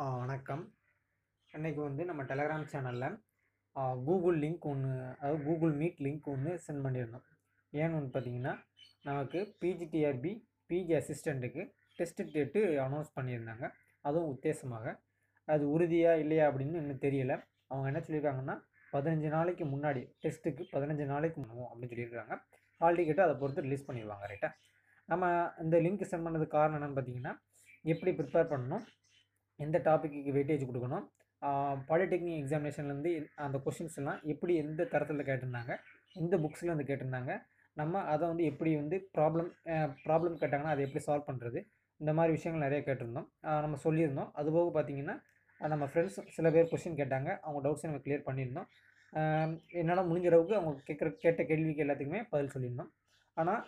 வணக்கம். இன்றைக்கி வந்து நம்ம டெலகிராம் சேனலில் கூகுள் லிங்க் ஒன்று அதாவது கூகுள் மீட் லிங்க் ஒன்று சென்ட் பண்ணியிருந்தோம் ஏன்னு ஒன்று பார்த்தீங்கன்னா நமக்கு பிஜிடிஆர்பி பிஜி அசிஸ்டண்ட்டுக்கு டெஸ்ட் டேட்டு அனௌன்ஸ் பண்ணியிருந்தாங்க. அதுவும் உத்தேசமாக. அது உறுதியாக இல்லையா அப்படின்னு இன்னும் தெரியல. அவங்க என்ன சொல்லியிருக்காங்கன்னா பதினஞ்சு நாளைக்கு முன்னாடி டெஸ்ட்டுக்கு பதினஞ்சு நாளைக்கு முன்னும் அப்படின்னு சொல்லியிருக்காங்க. ஹால் டிக்கெட்டு அதை பொறுத்து ரிலீஸ் பண்ணிடுவாங்க ரைட்டா நம்ம இந்த லிங்க் சென்ட் பண்ணதுக்கு காரணம் என்னென்னு பார்த்தீங்கன்னா எப்படி ப்ரிப்பேர் பண்ணணும்? எந்த டாப்பிக்கு வெயிட்டேஜ் கொடுக்கணும்? பாலிடெக்னிக் எக்ஸாமினேஷன்லேருந்து அந்த கொஷின்ஸ் எல்லாம் எப்படி எந்த தரத்தில் கேட்டிருந்தாங்க? எந்த புக்ஸில் வந்து கேட்டிருந்தாங்க? நம்ம அதை வந்து எப்படி வந்து ப்ராப்ளம் ப்ராப்ளம் கேட்டாங்கன்னா அதை எப்படி சால்வ் பண்ணுறது இந்த மாதிரி விஷயங்கள் நிறைய கேட்டிருந்தோம். நம்ம சொல்லியிருந்தோம். அதுபோக பார்த்தீங்கன்னா நம்ம ஃப்ரெண்ட்ஸ் சில பேர் கொஷின் கேட்டாங்க. அவங்க டவுட்ஸை நம்ம கிளியர் பண்ணியிருந்தோம். என்னால் முடிஞ்ச அளவுக்கு அவங்க கேட்குற கேட்ட கேள்விக்கு எல்லாத்துக்குமே பதில் சொல்லியிருந்தோம். ஆனால்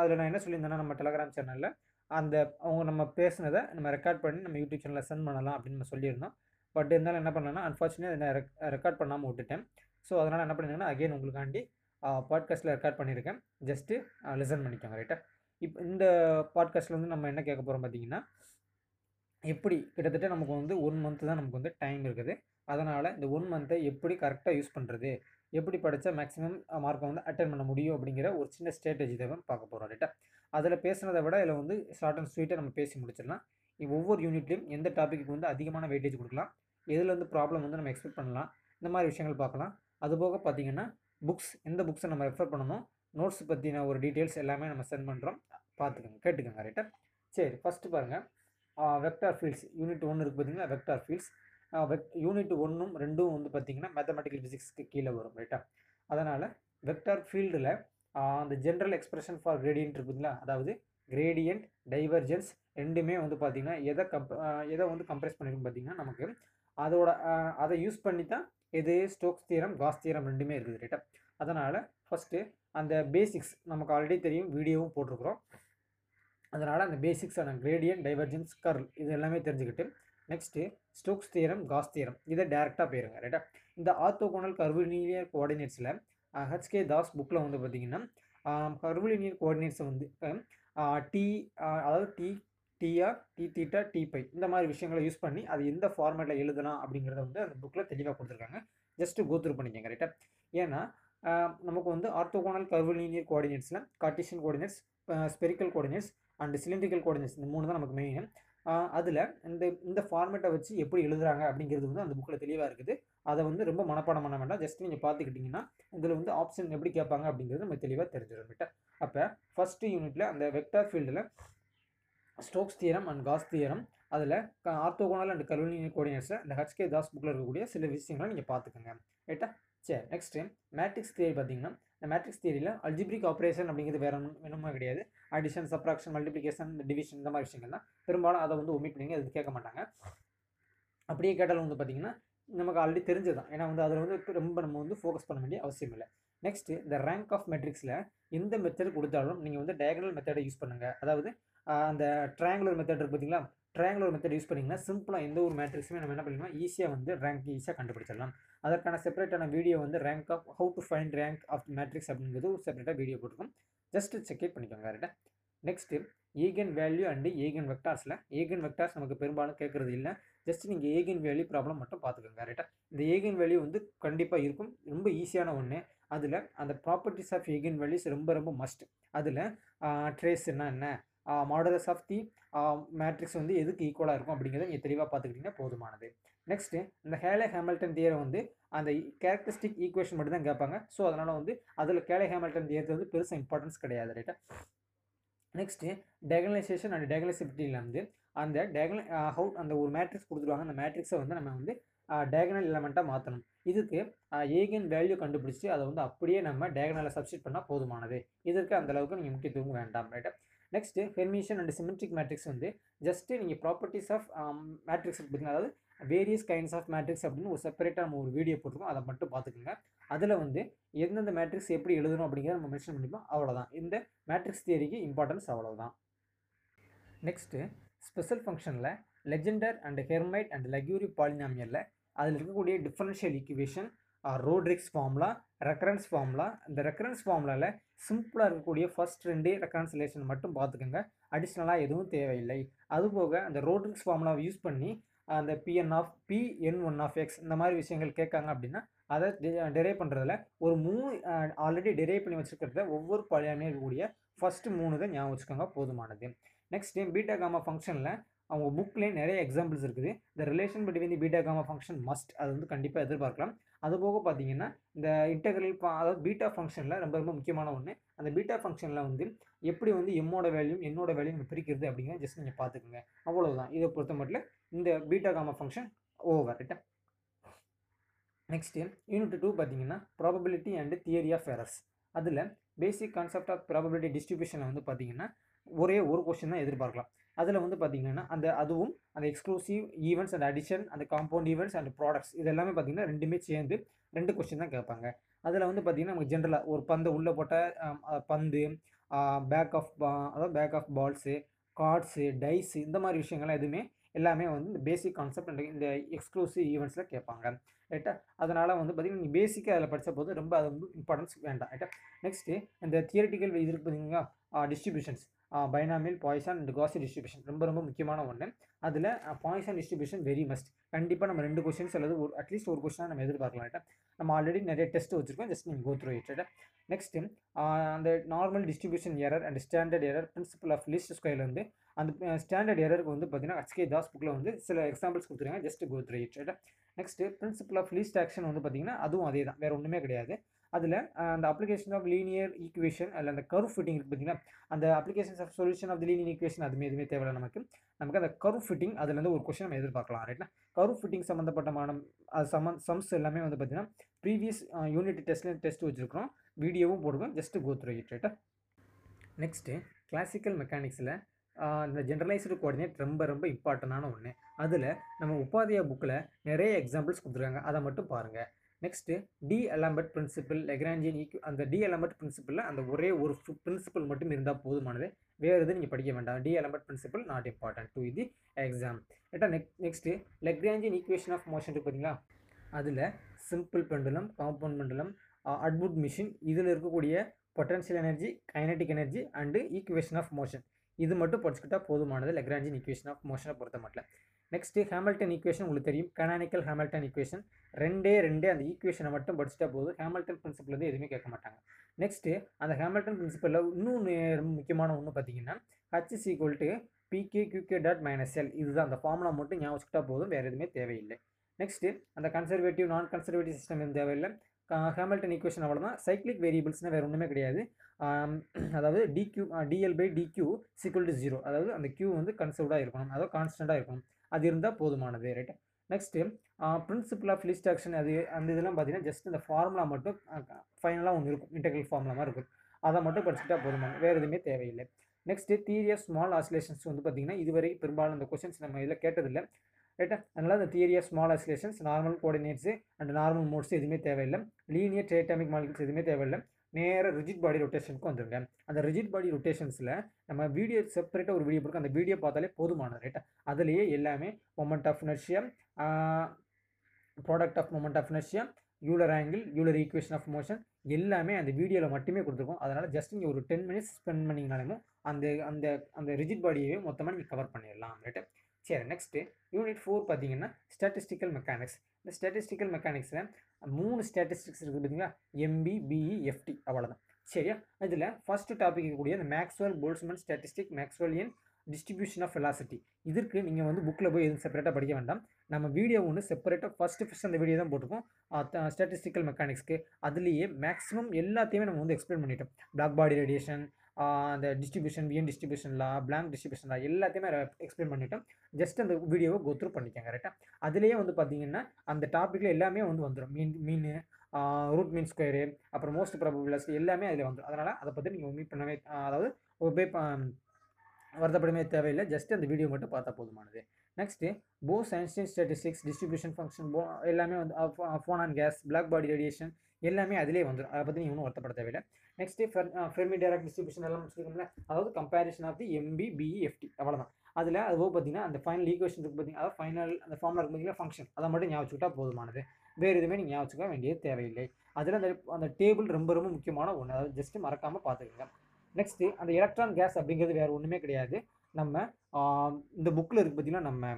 அதில் நான் என்ன சொல்லியிருந்தேன்னா நம்ம டெலகிராம் சேனலில் அந்த அவங்க நம்ம பேசுனதை நம்ம ரெக்கார்ட் பண்ணி நம்ம யூடியூப் சேனலில் சென்ட் பண்ணலாம் அப்படின்னு நம்ம சொல்லியிருந்தோம். பட் இருந்தாலும் என்ன பண்ணேன்னா அன்ஃபார்ச்சுனேட் நான் ரெக்கார்ட் பண்ணாமல் விட்டுட்டேன். ஸோ அதனால் என்ன பண்ணிங்கன்னா அகைன் உங்களுக்காண்டி பாட்காஸ்ட்டில் ரெக்கார்ட் பண்ணியிருக்கேன். ஜஸ்ட்டு லிசன் பண்ணிக்கோங்க ரைட்டா இப்போ இந்த பாட்காஸ்ட்டில் வந்து நம்ம என்ன கேட்க போகிறோம் பார்த்தீங்கன்னா எப்படி கிட்டத்தட்ட நமக்கு வந்து ஒன் மந்த் தான் நமக்கு வந்து டைம் இருக்குது. அதனால் இந்த ஒன் மந்த்தை எப்படி கரெக்டாக யூஸ் பண்ணுறது எப்படி படித்தா மேக்ஸிமம் மார்க்கை வந்து அட்டன் பண்ண முடியும் அப்படிங்கிற ஒரு சின்ன ஸ்ட்ராட்டஜி தான் பார்க்க போகிறோம் ரைட்டா அதில் பேசுனதை விட இதில் வந்து ஷார்ட் அண்ட் ஸ்வீட்டாக நம்ம பேசி முடிச்சிடலாம். ஒவ்வொரு யூனிட்லையும் எந்த டாப்பிக்கு வந்து அதிகமான வெயிட்டேஜ் கொடுக்கலாம். எதில் வந்து ப்ராப்ளம் வந்து நம்ம எக்ஸ்பெக்ட் பண்ணலாம். இந்த மாதிரி விஷயங்கள் பார்க்கலாம். அதுபோக பார்த்தீங்கன்னா புக்ஸ் எந்த புக்ஸை நம்ம ரெஃபர் பண்ணணும்? நோட்ஸ் பற்றின ஒரு டீட்டெயில்ஸ் எல்லாமே நம்ம சென்ட் பண்ணுறோம் பார்த்துக்கோங்க கேட்டுக்கோங்க ரைட்டா சரி ஃபஸ்ட்டு பாருங்கள் வெக்டார் ஃபீல்ட்ஸ் யூனிட் ஒன்று இருக்குது பார்த்தீங்கன்னா வெக்டார் ஃபீல்ட்ஸ் வெக் யூனிட் ஒன்றும் ரெண்டும் வந்து பார்த்தீங்கன்னா மேத்தமெட்டிக்கல் ஃபிசிக்ஸ்க்கு கீழே வரும் ரைட்டா அதனால் வெக்டார் ஃபீல்டில் அந்த ஜென்ரல் எக்ஸ்பிரஷன் ஃபார் கிரேடியன்ட் இருக்குதுங்களா? அதாவது கிரேடியன்ட் டைவர்ஜென்ஸ் ரெண்டுமே வந்து பார்த்திங்கன்னா எதை கம்ப் எதை வந்து கம்ப்ரெஸ் பண்ணிருக்கும் பார்த்தீங்கன்னா நமக்கு அதோட அதை யூஸ் பண்ணி தான் இது ஸ்டோக்ஸ் தீரம் காஸ் தீரம் ரெண்டுமே இருக்குது ரைட்டா அதனால் ஃபஸ்ட்டு அந்த பேசிக்ஸ் நமக்கு ஆல்ரெடி தெரியும் வீடியோவும் போட்டிருக்கிறோம். அதனால் அந்த பேசிக்ஸான கிரேடியன்ட் டைவர்ஜென்ஸ் கர்ல் இது எல்லாமே தெரிஞ்சுக்கிட்டு next Stokes theorem Gauss theorem இதை டேரெக்டாக போயிருங்க ரைட்டா இந்த ஆர்த்தோகோனல் கர்விலினியர் கோஆர்டினேட்ஸில் ஹெச்கே தாஸ் புக்கில் வந்து பார்த்தீங்கன்னா கர்விலினியர் கோஆர்டினேட்ஸை வந்து டி அதாவது d dr d theta d phi இந்த மாதிரி விஷயங்களை யூஸ் பண்ணி அது எந்த ஃபார்மேட்டில் எழுதலாம் அப்படிங்கிறத வந்து அந்த புக்கில் தெளிவாக கொடுத்துருக்காங்க. ஜஸ்ட்டு கோத்ரூ பண்ணிக்கங்க ரைட்டா ஏன்னா நமக்கு வந்து orthogonal curvilinear கோஆர்டினேட்ஸில் Cartesian coordinates spherical coordinates and cylindrical coordinates இந்த மூணு தான் நமக்கு மெயின் அதில் இந்த இந்த ஃபார்மேட்டை வச்சு எப்படி எழுதுறாங்க அப்படிங்கிறது வந்து அந்த புக்கில் தெளிவாக இருக்குது. அதை வந்து ரொம்ப மனப்பாடம் பண்ண வேண்டாம். ஜஸ்ட் நீங்கள் பார்த்துக்கிட்டிங்கன்னா இதில் வந்து ஆப்ஷன் எப்படி கேட்பாங்க அப்படிங்கிறது நம்ம தெளிவாக தெரிஞ்சிடும் ரைட்டா அப்போ ஃபஸ்ட்டு யூனிட்டில் அந்த வெக்டார் ஃபீல்டில் Stokes theorem and Gauss theorem அதில் ஆர்த்தோகோனல் அண்ட் கல்வினியர் கோஆர்டினேட்ஸில் இந்த ஹச்கே தாஸ் புக்கில் இருக்கக்கூடிய சில விஷயங்களை நீங்கள் பார்த்துக்கோங்க ரைட்டா சரி நெக்ஸ்ட்டு மேட்ரிக்ஸ் தியரி பார்த்தீங்கன்னா இந்த மேட்ரிக்ஸ் தியரியில் அல்ஜிப்ரிக் ஆப்ரேஷன் அப்படிங்கிறது வேறு ஒன்றும் கிடையாது. அடிஷன் சப்ராக்ஷன் மல்டிப்ளிகேஷன் டிவிஷன் இந்த மாதிரி விஷயங்கள் தான் பெரும்பாலும் அதை வந்து ஒமிட் பண்ணி அது கேட்க மாட்டாங்க. அப்படியே கேட்டாலும் வந்து பார்த்தீங்கன்னா நமக்கு ஆல்ரெடி தெரிஞ்சது தான் ஏன்னா வந்து அதில் வந்து ரொம்ப நம்ம வந்து ஃபோக்கஸ் பண்ண வேண்டிய அவசியம் இல்லை. நெக்ஸ்ட்டு இந்த ரேங்க் ஆஃப் மெட்ரிக்ஸில் எந்த மெத்தட் கொடுத்தாலும் நீங்கள் வந்து டயகனல் மெத்தடை யூஸ் பண்ணுங்கள் அதாவது அந்த ட்ரையாங்குலர் மெத்தட் பார்த்தீங்களா ட்ரையாங்குலர் மெத்தட் யூஸ் பண்ணிங்கன்னா சிம்பிளாக எந்த ஒரு மேட்ரிக்ஸுமே நம்ம என்ன பண்ணிக்கலாம் ஈஸியாக வந்து ரேங்க் ஈஸியாக கண்டுபிடிச்சிடலாம். அதற்கான செப்பரேட்டான வீடியோ வந்து rank of how to find rank of matrix அப்படிங்கிறது ஒரு செப்பரேட்டாக வீடியோ போட்டிருக்கோம். ஜஸ்ட் செக் பண்ணிக்கோங்க கரெக்டாக next eigen value and eigen வெக்டார்ஸில் eigen vectors நமக்கு பெரும்பாலும் கேட்குறது இல்லை. ஜஸ்ட் நீங்கள் ஏகின் வேல்யூ ப்ராப்ளம் மட்டும் பார்த்துக்கோங்க கரெக்டாக இந்த ஏகின் வேல்யூ வந்து கண்டிப்பாக இருக்கும். ரொம்ப ஈஸியான ஒன்று அதில் அந்த ப்ராப்பர்ட்டிஸ் ஆஃப் ஏகின் வேல்யூஸ் ரொம்ப ரொம்ப மஸ்ட் அதில் ட்ரேஸ்னா என்ன? மாடலஸ் ஆஃப் தி மேட்ரிக்ஸ் வந்து எதுக்கு ஈக்குவலாக இருக்கும் அப்படிங்கிறத நீங்கள் தெளிவாக பார்த்துக்கிட்டிங்கன்னா போதுமானது. நெக்ஸ்ட்டு இந்த ஹேலே ஹேமில்டன் தியரை வந்து அந்த கேரக்டரிஸ்டிக் ஈக்குவேஷன் மட்டும் தான் கேட்பாங்க. ஸோ அதனால் வந்து அதில் கேலே ஹேமில்டன் தியரத்து வந்து பெருசாக இம்பார்ட்டன்ஸ் கிடையாது ரைட்டா நெக்ஸ்ட்டு டயகனலைசேஷன் அண்ட் டயகனலைசிபிலிட்டியில் வந்து அந்த டயகனல் ஹவு uh, அந்த ஒரு மேட்ரிக்ஸ் கொடுத்துருவாங்க. அந்த மேட்ரிக்ஸை வந்து நம்ம வந்து டயகனல் எலமெண்ட்டாக மாற்றணும் இதுக்கு uh, ஏகன் வேல்யூ கண்டுபிடிச்சி அதை வந்து அப்படியே நம்ம டயகனலில் சப்ஸ்டிட் பண்ணால் போதுமானது. இதற்கு அந்த அளவுக்கு நீங்கள் முக்கியத்துவம் வேண்டாம். ரைட்டா next Hermitian and symmetric matrix வந்து ஜஸ்ட்டு நீங்கள் ப்ராப்பர்ட்டிஸ் ஆஃப் மேட்ரிக்ஸ் பார்த்தீங்கன்னா அதாவது வேரியஸ் கைண்ட்ஸ் ஆஃப் மேட்ரிக்ஸ் அப்படின்னு ஒரு செப்பரேட்டாக நம்ம ஒரு வீடியோ போட்டிருக்கோம். அதை மட்டும் பார்த்துக்கோங்க. அதில் வந்து எந்தெந்த மேட்ரிக்ஸ் எப்படி எழுதணும் அப்படிங்கிறத நம்ம மென்ஷன் பண்ணிப்போம். அவ்வளோதான் இந்த மேட்ரிக்ஸ் தியரிக்கு இம்பார்ட்டன்ஸ் அவ்வளோதான் நெக்ஸ்ட்டு ஸ்பெஷல் ஃபங்க்ஷனில் Legendre and Hermite and Laguerre பாலினாமியலில் அதில் இருக்கக்கூடிய differential equation Rodrigues formula recurrence formula இந்த ரெக்கரன்ஸ் ஃபார்முலாவில் சிம்பிளாக இருக்கக்கூடிய ஃபர்ஸ்ட் ரெண்டே ரெக்கரன்சிலேஷன் மட்டும் பார்த்துக்கோங்க. அடிஷ்னலாக எதுவும் தேவையில்லை. அதுபோக அந்த ரோட்ரிக்ஸ் ஃபார்முலாவை யூஸ் பண்ணி அந்த P n of P n one of x இந்த மாதிரி விஷயங்கள் கேட்காங்க அப்படின்னா அதை டெரைவ் பண்ணுறதுல ஒரு மூணு ஆல்ரெடி டெரைவ் பண்ணி வச்சுருக்கிறத ஒவ்வொரு பழையாமே இருக்கக்கூடிய ஃபஸ்ட்டு மூணு தான் ஞாபகம் வச்சுக்கோங்க போதுமானது. நெக்ஸ்ட் பீட்டா காமா ஃபங்க்ஷனில் அவங்க புக்லேயே நிறைய எக்ஸாம்பிள்ஸ் இருக்குது. இந்த relation between the beta gamma function must அது வந்து கண்டிப்பாக எதிர்பார்க்கலாம். அது போக பார்த்தீங்கன்னா இந்த இன்டெகிரல் அதாவது பீட்டா ஃபங்க்ஷனில் ரொம்ப ரொம்ப முக்கியமான ஒன்று அந்த பீட்டா ஃபங்க்ஷனில் வந்து எப்படி வந்து எம்மோட வேல்யூ என்னோட வேல்யூ நம்ம பிரிக்கிறது அப்படிங்கிறத ஜஸ்ட் நீங்கள் பார்த்துக்குங்க. அவ்வளோதான் இதை பொறுத்த மட்டும் இந்த பீட்டா காமா ஃபங்க்ஷன் ஓவர் ரைட்டா நெக்ஸ்ட்டு யூனிட் டூ பார்த்தீங்கன்னா probability and theory of errors அதில் பேசிக் கான்செப்ட் ஆஃப் ப்ராபபிலிட்டி டிஸ்ட்ரிபியூஷனில் வந்து பார்த்தீங்கன்னா ஒரே ஒரு கொஷின் தான் எதிர்பார்க்கலாம். அதில் வந்து பார்த்தீங்கன்னா அந்த அதுவும் அந்த எக்ஸ்க்ளூசிவ் ஈவெண்ட்ஸ் அண்ட் அடிஷன் அந்த காம்பவுண்ட் ஈவெண்ட்ஸ் அண்ட் ப்ராடக்ட்ஸ் இது எல்லாமே பார்த்தீங்கன்னா ரெண்டுமே சேர்ந்து ரெண்டு கொஸ்டின் தான் கேட்பாங்க. அதில் வந்து பார்த்தீங்கன்னா நமக்கு ஜென்ரலாக ஒரு பந்து உள்ளே போட்ட பந்து பேக் ஆஃப் அதாவது pack of balls cards dice இந்த மாதிரி விஷயங்கள்லாம் எதுவுமே எல்லாமே வந்து இந்த பேசிக் கான்செப்ட் அண்ட் இந்த எக்ஸ்க்ளூசிவ் ஈவெண்ட்ஸில் கேட்பாங்க. ரைட்டா அதனால் வந்து பார்த்திங்கன்னா நீங்கள் பேசிக்காக அதில் படித்த போது ரொம்ப அது வந்து இம்பார்ட்டன்ஸ் வேண்டாம். ரைட்டா நெக்ஸ்ட்டு இந்த தியரிட்டிக்கல் இது இருக்கு பார்த்தீங்கன்னா distributions binomial Poisson and Gaussian distribution ரொம்ப ரொம்ப முக்கியமான ஒன்று அதில் பாய்சன் டிஸ்ட்ரிபியூஷன் வெரி மஸ்ட் கண்டிப்பாக நம்ம ரெண்டு கொஸ்டின்ஸ் அல்லது ஒரு அட்லீஸ்ட் ஒரு கொஸ்டினாக நம்ம எதிர்பார்க்கலாம் நம்ம ஆல்ரெடி நிறைய டெஸ்ட் வச்சுருக்கோம். ஜஸ்ட் நீங்கள் go through through next next அந்த normal distribution error and standard error principle of least ஸ்கொயர்லேருந்து அந்த ஸ்டாண்டர்ட் எரருக்கு வந்து பார்த்தீங்கன்னா ஹச்கே தாஸ் புக்கில் வந்து சில எக்ஸாம்பிள்ஸ் கொடுத்துருக்காங்க. Just go through through next principle of least action வந்து பார்த்தீங்கன்னா அதுவும் அதே தான் வேறு ஒன்றுமே கிடையாது. அதில் அந்த அப்ளிகேஷன் ஆஃப் லீனியர் ஈக்குவேஷன் அதில் அந்த கர்வ் ஃபிட்டிங் இருக்குது பார்த்தீங்கன்னா அந்த applications of solution of the linear equation அதுமே எதுவுமே தேவையில்லை நமக்கு. நமக்கு அந்த கர்வ் ஃபிட்டிங் அதுலேருந்து ஒரு கொஸ்டின் நம்ம எதிர்பார்க்கலாம் ரைட்னா கர்வ் ஃபிட்டிங் சம்மந்தப்பட்டமான அது சம்ம சம்ஸ் எல்லாமே வந்து பார்த்தீங்கன்னா ப்ரீவியஸ் யூனிட் டெஸ்ட்ல டெஸ்ட் வச்சுருக்கிறோம். வீடியோவும் போடுவோம் ஜஸ்ட் கோ த்ரூ இட் ரைட்டா நெக்ஸ்ட்டு கிளாசிக்கல் மெக்கானிக்ஸில் இந்த ஜென்ரலைஸ்டு கோஆர்டினேட் ரொம்ப ரொம்ப இம்பார்ட்டண்டான ஒன்று அதில் நம்ம உபாதியா புக்கில் நிறைய எக்ஸாம்பிள்ஸ் கொடுத்துருக்காங்க. அதை மட்டும் பாருங்கள் நெக்ஸ்ட்டு டி அலாம்பர்ட் பிரின்சிபல் லெக்ராஞ்சியன் ஈக்கு அந்த டி அலாம்பர்ட் பிரின்சிபலில் அந்த ஒரே ஒரு பிரின்சிபல் மட்டும் இருந்தால் போதுமானது. வேறு எதுவும் நீங்கள் படிக்க வேண்டாம். D'Alembert principle not important to இது exam Etah next next Lagrangian equation of motion பார்த்தீங்களா அதில் சிம்பிள் பெண்டுலம் காம்பவுண்ட் பெண்டுலம் அட்புட் மிஷின் இதில் இருக்கக்கூடிய potential energy kinetic energy and equation of motion இது மட்டும் படிச்சுக்கிட்டால் போதுமானது லெக்ராஞ்சின் ஈக்குவேஷன் ஆஃப் மோஷனை பொறுத்த மட்டும் நெக்ஸ்ட்டு ஹேமில்டன் ஈக்குவேஷன் உங்களுக்கு தெரியும். கனானிக்கல் ஹேமில்டன் ஈக்குவேஷன் ரெண்டே ரெண்டே அந்த ஈக்குவேஷனை மட்டும் படிச்சுட்டா போதும். ஹேமில்டன் பிரின்சிபல் வந்து எதுவுமே கேட்க மாட்டாங்க. நெக்ஸ்ட்டு அந்த ஹேமில்டன் பிரின்சிபலில் இன்னும் ரொம்ப முக்கியமான ஒன்று பார்த்தீங்கன்னா H is equal to p k q k dot minus L இதுதான் அந்த ஃபார்முலா மட்டும் ஞாபகம் வச்சுக்கிட்டா போதும். வேறு எதுவுமே தேவையில்லை. நெக்ஸ்ட்டு அந்த கன்சர்வேட்டிவ் நான் கன்சர்வேட்டிவ் சிஸ்டம் எதுவும் தேவையில்லை. ஹேமில்டன் ஈக்குவேஷன் அவ்வளோதான் சைக்ளிக் வேரியபிள்ஸ்னால் வேறு ஒன்றுமே கிடையாது. அதாவது d q d L by d q equal to zero அதாவது அந்த கியூ வந்து கன்சர்வ்டாக இருக்கணும். அதாவது கான்ஸ்டண்ட்டாக இருக்கணும். அது இருந்தால் போதுமானது right next principle of least action அது அந்த இதெல்லாம் பார்த்தீங்கன்னா ஜஸ்ட் இந்த ஃபார்முலா மட்டும் ஃபைனலாக ஒன்று இருக்கும். இன்டெகிரல் ஃபார்முலா மாதிரி இருக்கும். அதை மட்டும் படிச்சுட்டா போதுமானது. வேறு எதுவுமே தேவையில்லை. Next theory of small oscillations வந்து பார்த்திங்கன்னா இதுவரை பெரும்பாலும் அந்த கொஸ்டின்ஸ் நம்ம இதில் கேட்டதில்லை ரைட்டா அதனால் இந்த theory of small oscillations normal coordinates and normal modes எதுவுமே தேவையில்லை. லீனியர் டேட்டாமிக் மாலிகல்ஸ் எதுவுமே தேவையில்லை. நேராக ரிஜிட் பாடி ரொட்டேஷனுக்கு வந்துருங்க. அந்த ரிஜிட் பாடி ரொட்டேஷன்ஸில் நம்ம வீடியோ செப்பரேட்டாக ஒரு வீடியோ போட்டு அந்த வீடியோ பார்த்தாலே போதுமான ரைட் அதுலேயே எல்லாமே moment of inertia product of moment of inertia Euler angle Euler equation of motion எல்லாமே அந்த வீடியோவில் மட்டுமே கொடுத்துருக்கோம். அதனால் ஜஸ்ட் நீங்கள் ஒரு டென் மினிட்ஸ் ஸ்பெண்ட் பண்ணிங்கனாலும் அந்த அந்த அந்த ரிஜிட் பாடியவே மொத்தமாக நீங்கள் கவர் பண்ணிடலாம் ரைட்டு சரி நெக்ஸ்ட்டு யூனிட் ஃபோர் பார்த்தீங்கன்னா ஸ்டாட்டிஸ்டிக்கல் மெக்கானிக்ஸ் இந்த ஸ்டாட்டிஸ்டிக்கல் மெக்கானிக்ஸில் மூணு ஸ்டாட்டிஸ்டிக்ஸ் இருக்குது பார்த்தீங்களா எம்பி பிஇ எஃப்டி அவ்வளோதான் சரியா? இதில் ஃபஸ்ட்டு டாபிக் இருக்கக்கூடிய இந்த Maxwell Boltzmann statistic Maxwellian distribution of velocity இதற்கு நீங்கள் வந்து புக்கில் போய் எதுவும் செப்பரேட்டாக படிக்க வேண்டாம். நம்ம வீடியோ ஒன்று செப்பரேட்டாக ஃபஸ்ட்டு ஃபஸ்ட் அந்த வீடியோ தான் போட்டிருக்கோம். ஸ்டாட்டிஸ்டிக்கல் மெக்கானிக்ஸ்க்கு அதுலேயே மேக்ஸிமம் எல்லாத்தையுமே நம்ம வந்து எக்ஸ்பிளைன் பண்ணிட்டோம். பிளாக் பாடி ரேடியேஷன் அந்த distribution Wien distribution law Planck distribution law எல்லாத்தையுமே எக்ஸ்பிளைன் பண்ணிட்டோம் ஜஸ்ட் அந்த வீடியோவை கோத்ரூ பண்ணிக்கோங்க கரெக்டாக அதுலேயே வந்து பார்த்தீங்கன்னா அந்த டாப்பிக்கில் எல்லாமே வந்து வந்துடும் mean mean root mean square அப்புறம் மோஸ்ட் ப்ராபபிளாஸ்ட் எல்லாமே அதில் வந்துடும் அதனால் அதை பற்றி நீங்கள் மீட் பண்ணவே அதாவது ஒபே வருத்தப்படவே தேவையில்லை. ஜஸ்ட் அந்த வீடியோ மட்டும் பார்த்தா போதுமானது. Next Bose Einstein statistics distribution function போ எல்லாமே வந்து photon gas black body radiation எல்லாமே அதிலே வந்துடும் அதை பற்றி நீங்கள் ஒன்றும் வருத்தப்பட தேவையில்லை. நெக்ஸ்ட்டு ஃபெர் ஃபெர்மி டைரக்ட் டிஸ்ட்ரிபியூஷன் எல்லாம் சொல்லிக்கோங்களேன் அதாவது comparison of the MB BE FD அவ்வளோதான் அதில் அது போக பார்த்தீங்கன்னா அந்த ஃபைனல் ஈக்குவேஷன் இருக்குது பார்த்தீங்கன்னா அதாவது ஃபைனல் அந்த ஃபார்மில் இருக்கு பார்த்தீங்கன்னா ஃபங்க்ஷன் அதை மட்டும் ஞாபகம் போதுமானது. வேறு எதுவுமே நீங்கள் ஞாபகத்துக்க வேண்டியது தேவையில்லை. அதில் அந்த அந்த டேபிள் ரொம்ப ரொம்ப முக்கியமான ஒன்று அதாவது ஜஸ்ட்டு மறக்காமல் பார்த்துக்கோங்க நெக்ஸ்ட்டு அந்த எலக்ட்ரான் கேஸ் அப்படிங்கிறது வேறு ஒன்றுமே கிடையாது. நம்ம இந்த புக்கில் இருக்குது பார்த்தீங்கன்னா நம்ம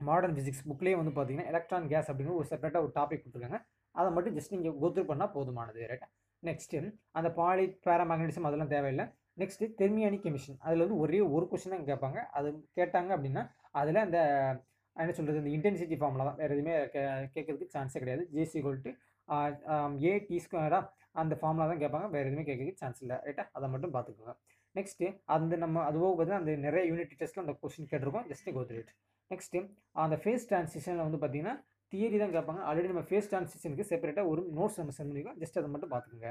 மாடர்ன் ஃபிசிக்ஸ் புக்லேயே வந்து பார்த்தீங்கன்னா எலக்ட்ரான் கேஸ் அப்படிங்கிற ஒரு செப்பரேட்டாக ஒரு டாபிக் கொடுத்துருக்காங்க. அதை மட்டும் ஜஸ்ட் நீங்கள் கோத்ரூ பண்ணால் போதுமானது ரைட்டா நெக்ஸ்ட்டு அந்த பாலி பேராமேக்னடிசம் அதெல்லாம் தேவையில்லை. நெக்ஸ்ட்டு தெர்மியானி கெமிஷன் அதில் வந்து ஒரே ஒரு கொஷின் தான் கேட்பாங்க. அது கேட்டாங்க அப்படின்னா அதில் அந்த என்ன சொல்கிறது இந்த இன்டென்சிட்டி ஃபார்முலா தான். வேறு எதுவுமே கே கேட்கறதுக்கு சான்ஸே கிடையாது. ஜேசி கோல்ட்டு ஏ டி ஸ்கொயரா அந்த ஃபார்முலா தான் கேட்பாங்க. வேறு எதுவுமே கேட்கறதுக்கு சான்ஸ் இல்லை. ரைட்டா அதை மட்டும் பார்த்துக்கோங்க. நெக்ஸ்ட்டு அந்த நம்ம அதுவோ பார்த்தீங்கன்னா அந்த நிறைய யூனிட் டெஸ்ட்டில் அந்த கொஸ்டின் கேட்டிருக்கோம். ஜஸ்ட் கோத்ரேட் நெக்ஸ்ட்டு அந்த ஃபேஸ் ட்ரான்சிஷனில் வந்து பார்த்திங்கன்னா தியரி தான் கேட்பாங்க. ஆல்ரெடி நம்ம ஃபேஸ் ட்ரான்சிஷனுக்கு செப்பரேட்டாக ஒரு நோட்ஸ் நம்ம சென்ட் பண்ணிக்கலாம். ஜஸ்ட் அதை மட்டும் பார்த்துக்கோங்க.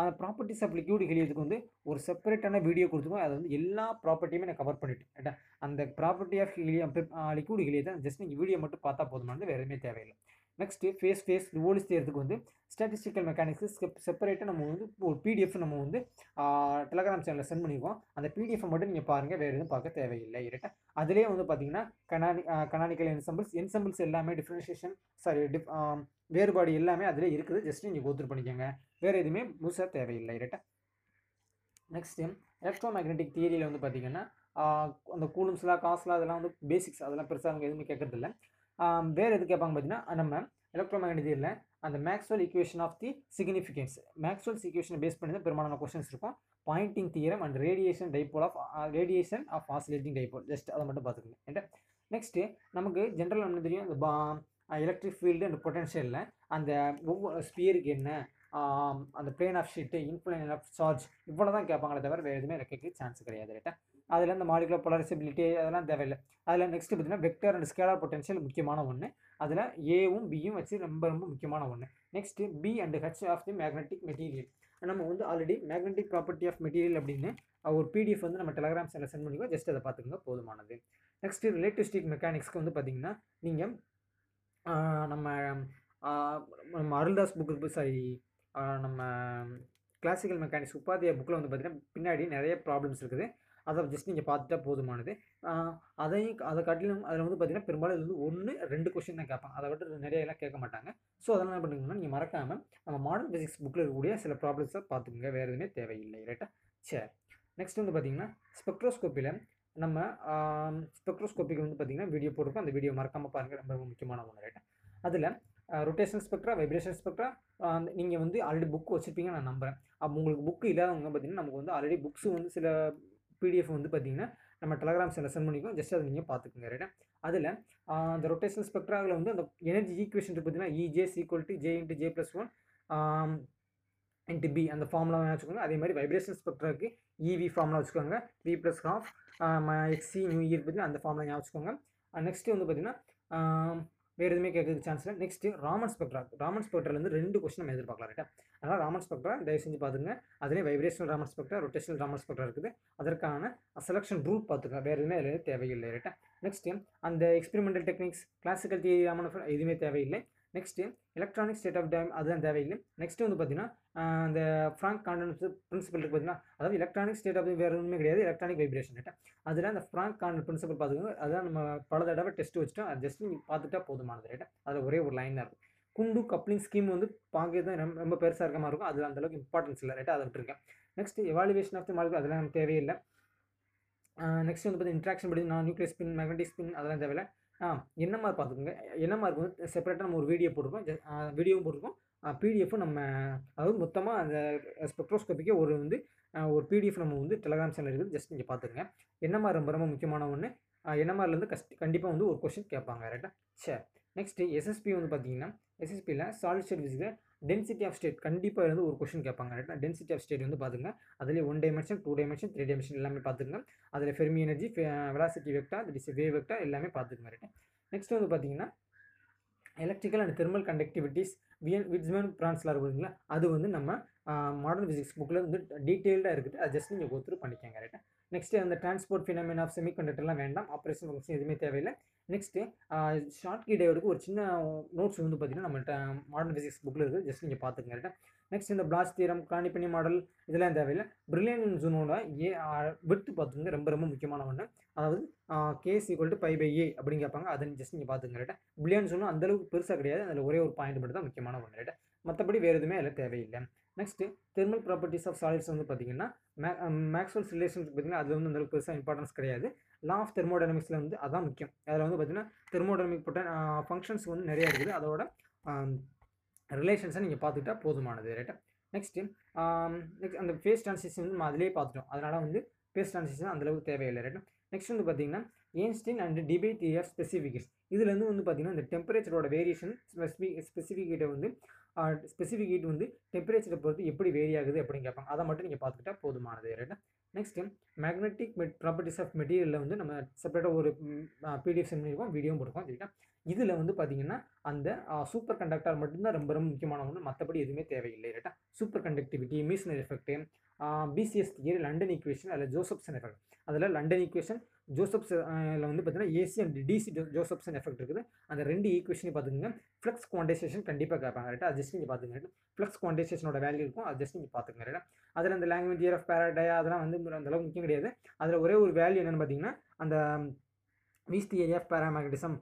அந்த ப்ராப்பர்ட்டிஸ் ஆஃப் லிக்யூட் ஹெலியதுக்கு வந்து ஒரு செப்பரேட்டான வீடியோ கொடுத்துருவோம் அதை வந்து எல்லா ப்ராப்பர்ட்டியுமே நான் கவர் பண்ணிட்டேன். ரைட்டா அந்த ப்ராப்பர்ட்டி ஆஃப் ஹீலியம் லிக்யூட் தான் ஜஸ்ட் நீங்கள் வீடியோ மட்டும் பார்த்தா போதுமானது வேறு எதுவுமே தேவையில்லை. நெக்ஸ்ட்டு ஃபேஸ் ஃபேஸ் ரிவோல்ஸ் செய்கிறதுக்கு வந்து ஸ்டாட்டிஸ்டிக்கல் மெக்கானிக்ஸ் செப்பரேட்டாக நம்ம வந்து ஒரு பிடிஎஃப் நம்ம வந்து டெலகிராம் சேனலில் சென்ட் பண்ணியிருக்கோம் அந்த பிடிஎஃப் மட்டும் நீங்கள் பாருங்கள் வேறு எதுவும் பார்க்க தேவையில்லை ரைட்டா அதிலே வந்து பார்த்தீங்கன்னா கனானி கனானிக்கல் என்சம்பிள்ஸ் என்சம்பிள்ஸ் எல்லாமே டிஃப்ரென்ஷியேஷன் சாரி டிஃப் வேறுபாடு எல்லாமே அதில் இருக்குது. ஜஸ்ட் நீங்கள் கோத்ரூ பண்ணிக்கோங்க. வேறு எதுவுமே முழுசாக தேவையில்லை ரைட்டா நெக்ஸ்ட்டு எலக்ட்ரோ மேக்னெட்டிக் தியரியில் வந்து பார்த்தீங்கன்னா அந்த கூலும்ஸ்லாம் காசுலாம் அதெல்லாம் வந்து பேசிக்ஸ் அதெல்லாம் பெருசாக அவங்க எதுவுமே கேட்குறதில்ல வேறு எது கேட்பாங்க பார்த்தீங்கன்னா நம்ம எலக்ட்ரோ மேக்னெட்டிக்கில் அந்த Maxwell equation of the significance Maxwell ஈக்குவேஷனை பேஸ் பண்ணி தான் பெரும்பாலான கொஸ்டின்ஸ் இருக்கும். Poynting theorem and radiation dipole of radiation of oscillating dipole just அதை மட்டும் பார்த்துக்கோங்க. ரைட்டா நெக்ஸ்ட்டு நமக்கு ஜென்ரல் என்ன தெரியும்? இந்த பா எலக்ட்ரிக் ஃபீல்டு அண்ட் பொட்டன்ஷியலில் அந்த ஒவ்வொரு ஸ்பியருக்கு என்ன அந்த plane of sheet in plane of charge இவ்வளோ தான் கேட்பாங்களே தவிர வேறு எதுவுமே கேட்க சான்ஸ் கிடையாது. ரைட்டா அதில் இந்த மாலிகுலர் பொலரிசபிலிட்டி அதெல்லாம் தேவையில்லை. அதில் நெக்ஸ்ட்டு பார்த்தீங்கன்னா வெக்டர் அண்ட் ஸ்கேலார் பொட்டன்ஷியல் முக்கியமான ஒன்று அதில் ஏவும் பியும் வச்சு ரொம்ப ரொம்ப முக்கியமான ஒன்று next B and H of the magnetic material நம்ம வந்து already magnetic property of material அப்படின்னு ஒரு பிடிஎஃப் வந்து நம்ம டெலகிராம் சேனல் சென்ட் பண்ணிக்கோ ஜஸ்ட் அதை பார்த்துக்கோங்க போதுமானது. நெக்ஸ்ட்டு ரிலேட்டிவிஸ்டிக் மெக்கானிக்ஸ்க்கு வந்து பார்த்தீங்கன்னா நீங்கள் நம்ம நம்ம அருள்தாஸ் புக்கு சாரி நம்ம கிளாசிக்கல் மெக்கானிக்ஸ் உபாத்தியா புக்கில் வந்து பார்த்திங்கன்னா பின்னாடி நிறைய ப்ராப்ளம்ஸ் இருக்குது. அதை ஜஸ்ட் நீங்கள் பார்த்துட்டா போதுமானது. அதையும் அதை காட்டிலும் அதில் வந்து பார்த்திங்கன்னா பெரும்பாலும் இது வந்து ஒன்று ரெண்டு கொஷின் தான் கேட்பாங்க. அதை விட்டு நிறைய எல்லாம் கேட்க மாட்டாங்க. ஸோ அதெல்லாம் என்ன பண்ணுங்கன்னா நீங்கள் மறக்காமல் நம்ம மாடர்ன் ஃபிசிக்ஸ் புக்கில் இருக்கக்கூடிய சில ப்ராப்ளம்ஸை பார்த்துக்கோங்க. வேறு எதுவுமே தேவையில்லை. ரைட்டா சரி. நெக்ஸ்ட் வந்து பார்த்தீங்கன்னா ஸ்பெக்ட்ரோஸ்கோப்பியில் நம்ம ஸ்பெக்ட்ரோஸ்கோப்பிக்கு வந்து பார்த்தீங்கன்னா வீடியோ போட்டிருக்கோம். அந்த வீடியோ மறக்காமல் பாருங்கள் ரொம்ப ரொம்ப முக்கியமான ஒன்று ரைட்டா அதில் ரொட்டேஷன் ஸ்பெக்ட்ரா வைப்ரேஷன் ஸ்பெக்ட்ரா நீங்கள் வந்து ஆல்ரெடி புக் வச்சுருப்பீங்க நான் நம்புகிறேன் அப்போ உங்களுக்கு புக்கு இல்லாதவங்க பார்த்தீங்கன்னா நமக்கு வந்து ஆல்ரெடி புக்ஸு வந்து சில பிடிஎஃப் வந்து பார்த்தீங்கன்னா நம்ம டெலகிராம் சேனல் சென்ட் பண்ணிக்கோ ஜஸ்ட் அதை நீங்கள் பார்த்துக்குங்க ரைட்டா அதில் அந்த ரொட்டேஷன் ஸ்பெக்ட்ராவில் வந்து அந்த எனர்ஜி ஈக்குவேஷன் பார்த்தீங்கன்னா E J equal to J into J plus one into B அந்த ஃபார்முலாவை வச்சுக்கோங்க. அதே மாதிரி வைப்ரேஷன் ஸ்பெக்ட்ராக்கு இவி ஃபார்முலா வச்சுக்கோங்க. V plus half x e new year பற்றி அந்த ஃபார்முலா ஞாபகம் வச்சுக்கோங்க. நெக்ஸ்ட்டு வந்து பார்த்தீங்கன்னா வேறு எதுவுமே கேட்கறதுக்கு சான்ஸ் இல்லை. நெக்ஸ்ட்டு ராமன் ஸ்பெக்ட்ரா ராமன் ஸ்பெக்ட்ராலேருந்து ரெண்டு கொஸ்டின் நம்ம எதிர்பார்க்கலாம் ரைட்டா அதனால் ராமன் ஸ்பெக்ட்ரா தயவு செஞ்சு பார்த்துங்க அதுலேயும் vibrational Raman spectra rotational Raman spectra இருக்குது. அதற்கான செலெக்ஷன் ரூல் பார்த்துக்க வேறு எதுவுமே அதில் தேவையில்லை ரைட்டா நெக்ஸ்ட்டு அந்த experimental techniques classical theory Raman எதுவுமே தேவையில்லை. Next electronic state of time அதுதான் தேவையில்லை. நெக்ஸ்ட்டு வந்து பார்த்தீங்கன்னா அந்த ஃப்ராங்க் கான்டன்ஸ் பிரின்சிபல் இருக்குது பார்த்தீங்கன்னா அதாவது எலக்ட்ரானிக் ஸ்டேட் ஆஃப் வேறு ஒன்றுமே கிடையாது எலக்ட்ரானிக் வைப்ரேஷன் ரைட்டா அதில் அந்த ஃப்ராங்க் கான்டன் பிரின்சிபல் பார்த்துக்கோங்க அதுதான் நம்ம பல தடவை டெஸ்ட் வச்சுட்டோம். அது ஜஸ்ட் நீங்கள் பார்த்துட்டா போதுமானது ரைட்டா அதில் ஒரே ஒரு லைன் தான் இருக்கும். குண்டு கப்ளிங் ஸ்கீம் வந்து பார்க்க தான் ரொம்ப ரொம்ப பெருசாக இருக்க மாதிரி இருக்கும். அது அந்த அளவுக்கு இம்பார்ட்டன்ஸ் இல்லை. ரைட்டாக அதை விட்டுருக்கேன். Next evaluation of the molecule அதெல்லாம் நமக்கு தேவையில்லை. நெக்ஸ்ட் வந்து பார்த்தீங்கன்னா இன்ட்ராக்ஷன் படி நான் நியூக்ளியர் ஸ்பின் மேக்னட்டிக் ஸ்பின் அதெல்லாம் தேவையில்லை. ஆ என்ன என்எம்ஆர் பார்த்துக்கோங்க. என்எம்ஆர் வந்து செப்பரேட்டாக நம்ம ஒரு வீடியோ போட்டிருக்கோம். வீடியோவும் போட்டிருக்கோம். பிடிஎஃப்பும் நம்ம அதாவது மொத்தமாக அந்த ஸ்பெக்ட்ரோஸ்கோப்பிக்கே ஒரு வந்து ஒரு பிடிஎஃப் நம்ம வந்து டெலகிராம் சேனல் இருக்குது. ஜஸ்ட் நீங்கள் பார்த்துக்கங்க. மாதிரி ரொம்ப ரொம்ப முக்கியமான ஒன்று என்ன மாதிரிலேருந்து கஷ்ட கண்டிப்பாக வந்து ஒரு கொஷின் கேட்பாங்க. ரைட்டா சரி. நெக்ஸ்ட்டு எஸ்எஸ்பி வந்து பார்த்தீங்கன்னா எஸ்எஸ்பியில் சாலிட் ஸ்டேட் ஃபிசிக்ஸில் டென்சிட்டி ஆஃப் ஸ்டேட் கண்டிப்பாக இருந்து ஒரு கொஷின் கேட்பாங்க. ரைட்டா டென்சிட்டி ஆஃப் ஸ்டேட் வந்து பார்த்துங்க அதில் one dimension two dimension three dimension எல்லாமே பார்த்துங்க அதில் Fermi energy velocity vector this way vector எல்லாமே பார்த்துக்குங்க ரைட்டா நெக்ஸ்ட் வந்து பார்த்தீங்கன்னா எலக்ட்ரிக்கல் அண்ட் தெர்மல் கண்டக்டிவிட்டிஸ் வியன் விட்ஸ்மேன் பிரான்ஸ்லாம் இருக்குதுங்களா? அது வந்து நம்ம மாடர்ன் ஃபிசிக்ஸ் புக்கில் வந்து டீட்டெயில்டாக இருக்குது. அது ஜஸ்ட் நீங்கள் கோத்ரூ பண்ணிக்கோங்க. ரைட்டா நெக்ஸ்ட்டு அந்த டிரான்ஸ்போர்ட் ஃபினமின் ஆஃப் செமிகண்டக்டர்லாம் வேண்டாம். ஆப்ரேஷன் ஃபங்க்ஷன் எதுவுமே தேவையில்லை. நெக்ஸ்ட்டு ஷார்ட் கீ டயோடுக்கு ஒரு சின்ன நோட்ஸ் வந்து பார்த்தீங்கன்னா நம்மள்ட்ட மாடர்ன் ஃபிசிக்ஸ் புக்கில் இருக்குது. ஜஸ்ட் நீங்கள் பார்த்துக்கங்க நெக்ஸ்ட் இந்த பிளாஸ்ட் தீரம் காணிப்பணி மாடல் இதெல்லாம் தேவையில்லை. பிரில்லியன் ஜூனோட ஏ விட்டு பார்த்துங்க ரொம்ப ரொம்ப முக்கியமான ஒன்று அதாவது k is equal to pi by a அப்படின்னு கேட்பாங்க. அதை ஜஸ்ட் நீங்கள் பார்த்துங்க ரைட்டா பிரில்லியன் ஜூனும் அந்தளவுக்கு பெருசாக கிடையாது. அதில் ஒரே ஒரு பாயிண்ட் மட்டும் தான் முக்கியமான ஒன்று ரைட்டா மற்றபடி வேறு எதுவுமே அதில் தேவையில்லை. Next thermal properties of solids வந்து பார்த்தீங்கன்னா மே மேக்ஸ்வல்ஸ் ரிலேஷன்ஸ் பார்த்தீங்கன்னா அதில் வந்து அந்த பெருசாக இம்பார்ட்டன்ஸ் கிடையாது. லா ஆஃப் தெர்மோடைனமிக்ஸில் வந்து அதான் முக்கியம். அதில் வந்து பார்த்தீங்கன்னா தெர்மோடைனமிக் பொட்ட ஃபங்க்ஷன்ஸ் வந்து நிறையா இருக்குது. அதோட ரிலேஷன்ஸை நீங்கள் பார்த்துக்கிட்டா போதுமானது ரைட்டா நெக்ஸ்ட்டு நெக்ஸ்ட் அந்த ஃபேஸ் ட்ரான்சிஷன் வந்து நம்ம அதிலே பார்த்துட்டோம். அதனால் வந்து ஃபேஸ் ட்ரான்சிஷன் அந்தளவுக்கு தேவையில்லை ரைட்டா நெக்ஸ்ட் வந்து பார்த்தீங்கன்னா Einstein and Debye theory of specification இதுலேருந்து வந்து பார்த்தீங்கன்னா இந்த டெம்பரேச்சரோட வேரியேஷன் ஸ்பெசிஃபிக் ஸ்பெசிஃபிகேட்டை வந்து ஸ்பெசிஃபிகேட் வந்து டெம்பரேச்சரை பொறுத்து எப்படி வேரி ஆகுது அப்படின்னு கேட்பாங்க. அதை மட்டும் நீங்கள் பார்த்துக்கிட்டா போதுமானது. ரைட்டா நெக்ஸ்ட்டு மேக்னெட்டிக் மெட் ப்ராப்பர்ட்டிஸ் ஆஃப் மெட்டீரியலில் வந்து நம்ம செப்பரேட்டாக ஒரு பிடிஎஃப் சென்ட் பண்ணியிருக்கோம் வீடியோவும் போட்டிருக்கோம் சரிங்களா? இதில் வந்து பார்த்தீங்கன்னா அந்த சூப்பர் கண்டக்டர் மட்டும்தான் ரொம்ப ரொம்ப முக்கியமான ஒன்று மற்றபடி எதுவுமே தேவையில்லை. ரைட்டா superconductivity Meissner effect BCS theory London equation அதில் ஜோசப்சன் எஃபெக்ட் அதில் லண்டன் ஈக்குவேஷன் ஜோசப்ஸ் வந்து பார்த்தீங்கன்னா AC and DC Josephson effect இருக்குது. அந்த ரெண்டு ஈக்குவேஷனையும் பார்த்துக்கோங்க. ஃப்ளக்ஸ் குவான்டைசேஷன் கண்டிப்பாக கேட்பாங்க ரைட்டா அது ஜஸ்ட் நீங்கள் பார்த்துங்க ஃப்ளக்ஸ் குவான்டைசேஷனோட வேல்யூ இருக்கும் அது ஜஸ்ட் நீங்கள் பார்த்துங்க ரைட்டா அதில் அந்த லாங்குவேஜ் இயர் ஆஃப் பேராடயா அதெல்லாம் வந்து அந்த அளவுக்கு முக்கியம் கிடையாது. அதில் ஒரே ஒரு வேல்யூ என்னென்னு பார்த்தீங்கன்னா அந்த Weiss theory of paramagnetism